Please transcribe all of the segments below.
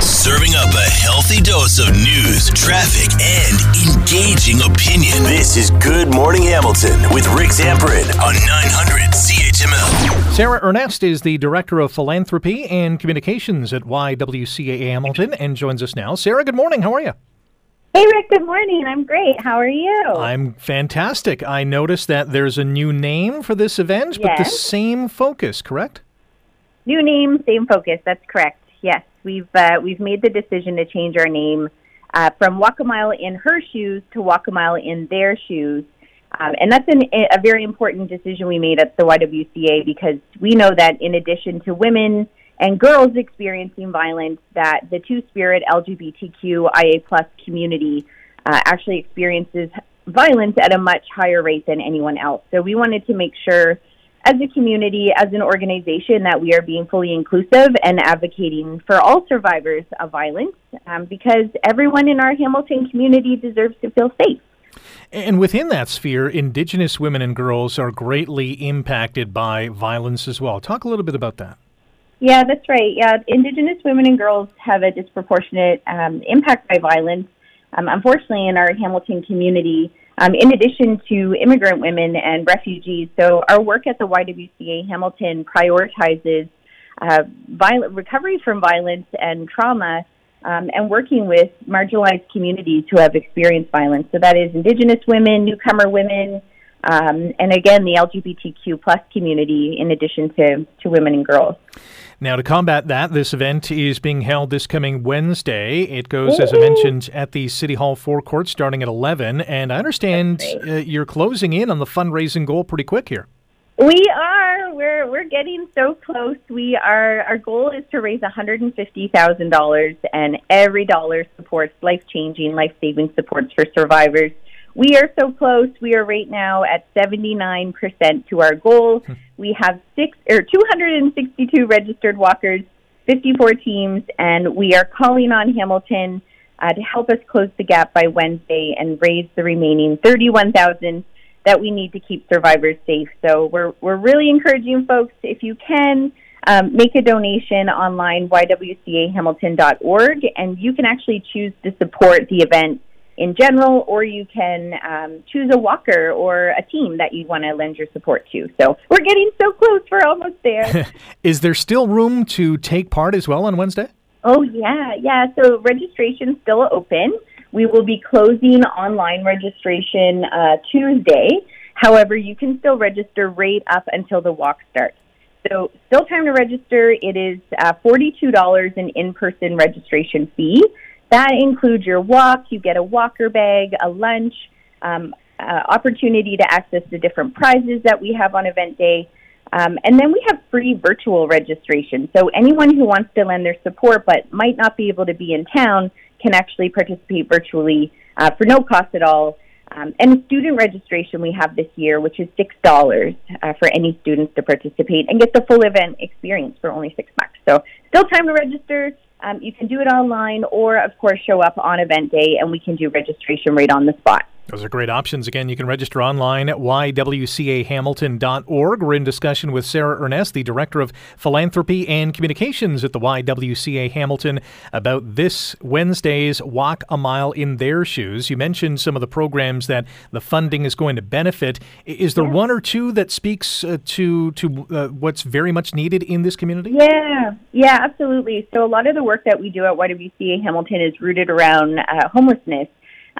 Serving up a healthy dose of news, traffic, and engaging opinion. This is Good Morning Hamilton with Rick Zamperin on 900 CHML. Sarah Ernest is the Director of Philanthropy and Communications at YWCA Hamilton and joins us now. Sarah, good morning. How are you? Hey, Rick, good morning. I'm great. How are you? I'm fantastic. I noticed that there's a new name for this event, but the same focus, correct? New name, same focus. That's correct. Yes, we've uh, we've made the decision to change our name uh, from Walk a Mile in Her Shoes to Walk a Mile in Their Shoes. Um, and that's an, a very important decision we made at the YWCA because we know that in addition to women and girls experiencing violence, that the two-spirit LGBTQIA plus community uh, actually experiences violence at a much higher rate than anyone else. So we wanted to make sure as a community, as an organization, that we are being fully inclusive and advocating for all survivors of violence um, because everyone in our Hamilton community deserves to feel safe. And within that sphere, Indigenous women and girls are greatly impacted by violence as well. Talk a little bit about that. Yeah, that's right. Yeah, Indigenous women and girls have a disproportionate um, impact by violence. Um, unfortunately, in our Hamilton community, um, in addition to immigrant women and refugees, so our work at the YWCA Hamilton prioritizes uh, violent recovery from violence and trauma, um, and working with marginalized communities who have experienced violence. So that is Indigenous women, newcomer women, um, and again the LGBTQ plus community, in addition to to women and girls. Now, to combat that, this event is being held this coming Wednesday. It goes, as I mentioned, at the City Hall forecourt starting at 11. And I understand uh, you're closing in on the fundraising goal pretty quick here. We are. We're we're getting so close. We are. Our goal is to raise one hundred and fifty thousand dollars, and every dollar supports life changing, life saving supports for survivors. We are so close. We are right now at seventy nine percent to our goal. we have six or two hundred and sixty two registered walkers, fifty four teams, and we are calling on Hamilton uh, to help us close the gap by Wednesday and raise the remaining thirty one thousand that we need to keep survivors safe. So we're we're really encouraging folks if you can um, make a donation online ywcahamilton.org, and you can actually choose to support the event in general, or you can um, choose a walker or a team that you want to lend your support to. So we're getting so close; we're almost there. Is there still room to take part as well on Wednesday? Oh yeah, yeah. So registration's still open. We will be closing online registration uh, Tuesday. However, you can still register right up until the walk starts. So still time to register. It is uh, forty-two dollars an in-person registration fee. That includes your walk. You get a walker bag, a lunch, um, uh, opportunity to access the different prizes that we have on event day. Um, and then we have free virtual registration. So anyone who wants to lend their support but might not be able to be in town can actually participate virtually uh, for no cost at all. Um, and student registration we have this year, which is six dollars uh, for any students to participate and get the full event experience for only six bucks. So still time to register. Um, you can do it online, or of course show up on event day, and we can do registration right on the spot. Those are great options. Again, you can register online at ywcahamilton.org. We're in discussion with Sarah Ernest, the Director of Philanthropy and Communications at the YWCA Hamilton, about this Wednesday's Walk a Mile in Their Shoes. You mentioned some of the programs that the funding is going to benefit. Is there one or two that speaks uh, to to uh, what's very much needed in this community? Yeah, yeah, absolutely. So a lot of the work that we do at YWCA Hamilton is rooted around uh, homelessness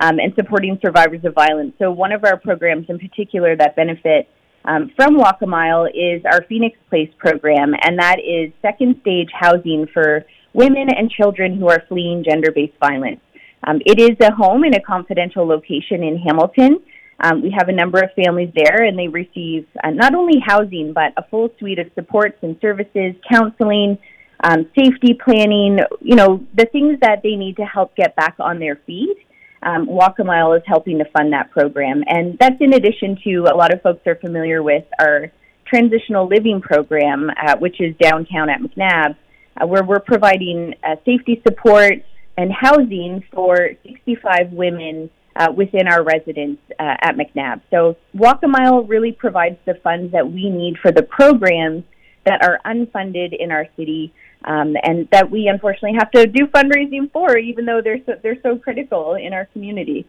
um, and supporting survivors of violence. So one of our programs in particular that benefit um, from Walk a Mile is our Phoenix Place program, and that is second stage housing for women and children who are fleeing gender-based violence. Um, it is a home in a confidential location in Hamilton. Um, we have a number of families there, and they receive uh, not only housing, but a full suite of supports and services, counseling, um, safety planning, you know, the things that they need to help get back on their feet. Um, Walk a Mile is helping to fund that program. And that's in addition to a lot of folks are familiar with our transitional living program, uh, which is downtown at MacNab, uh, where we're providing uh, safety support and housing for 65 women uh, within our residence uh, at MacNab. So Walk a Mile really provides the funds that we need for the programs that are unfunded in our city um, and that we unfortunately have to do fundraising for, even though they're so, they're so critical in our community.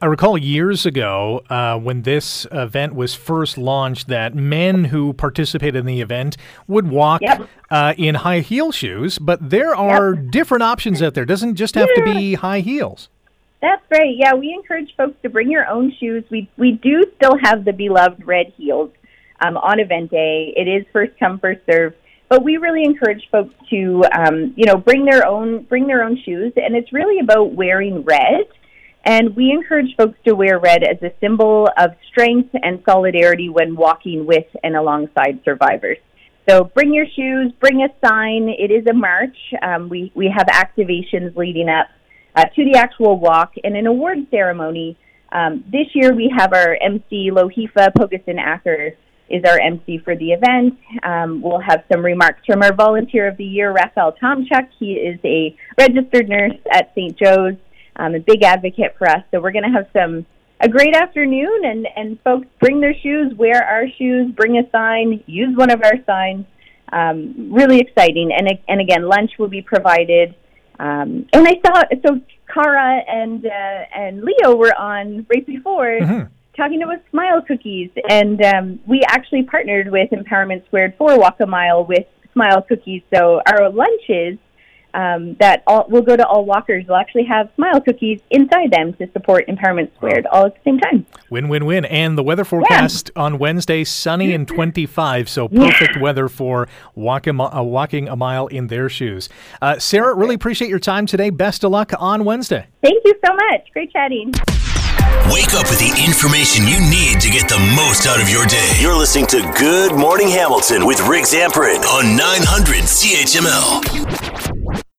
I recall years ago uh, when this event was first launched that men who participated in the event would walk yep. uh, in high heel shoes, but there are yep. different options out there. It doesn't just have yeah. to be high heels. That's right. Yeah, we encourage folks to bring your own shoes. We we do still have the beloved red heels um, on event day. It is first come first serve. But we really encourage folks to, um, you know, bring their own bring their own shoes, and it's really about wearing red. And we encourage folks to wear red as a symbol of strength and solidarity when walking with and alongside survivors. So bring your shoes, bring a sign. It is a march. Um, we we have activations leading up uh, to the actual walk and an award ceremony. Um, this year we have our MC Lohifa Pogusin Acker is our MC for the event. Um, we'll have some remarks from our Volunteer of the Year, Raphael Tomchuk. He is a registered nurse at St. Joe's, um, a big advocate for us. So we're going to have some a great afternoon, and and folks bring their shoes, wear our shoes, bring a sign, use one of our signs. Um, really exciting, and and again, lunch will be provided. Um, and I saw so Cara and uh, and Leo were on right before. Mm-hmm talking about Smile Cookies, and um, we actually partnered with Empowerment Squared for Walk a Mile with Smile Cookies. So our lunches um, that all, will go to all walkers will actually have Smile Cookies inside them to support Empowerment Squared all at the same time. Win, win, win. And the weather forecast yeah. on Wednesday, sunny and 25, so perfect yeah. weather for walk a, uh, walking a mile in their shoes. Uh, Sarah, really appreciate your time today. Best of luck on Wednesday. Thank you so much. Great chatting. Wake up with the information you need to get the most out of your day. You're listening to Good Morning Hamilton with Rick Zamperin on 900 CHML.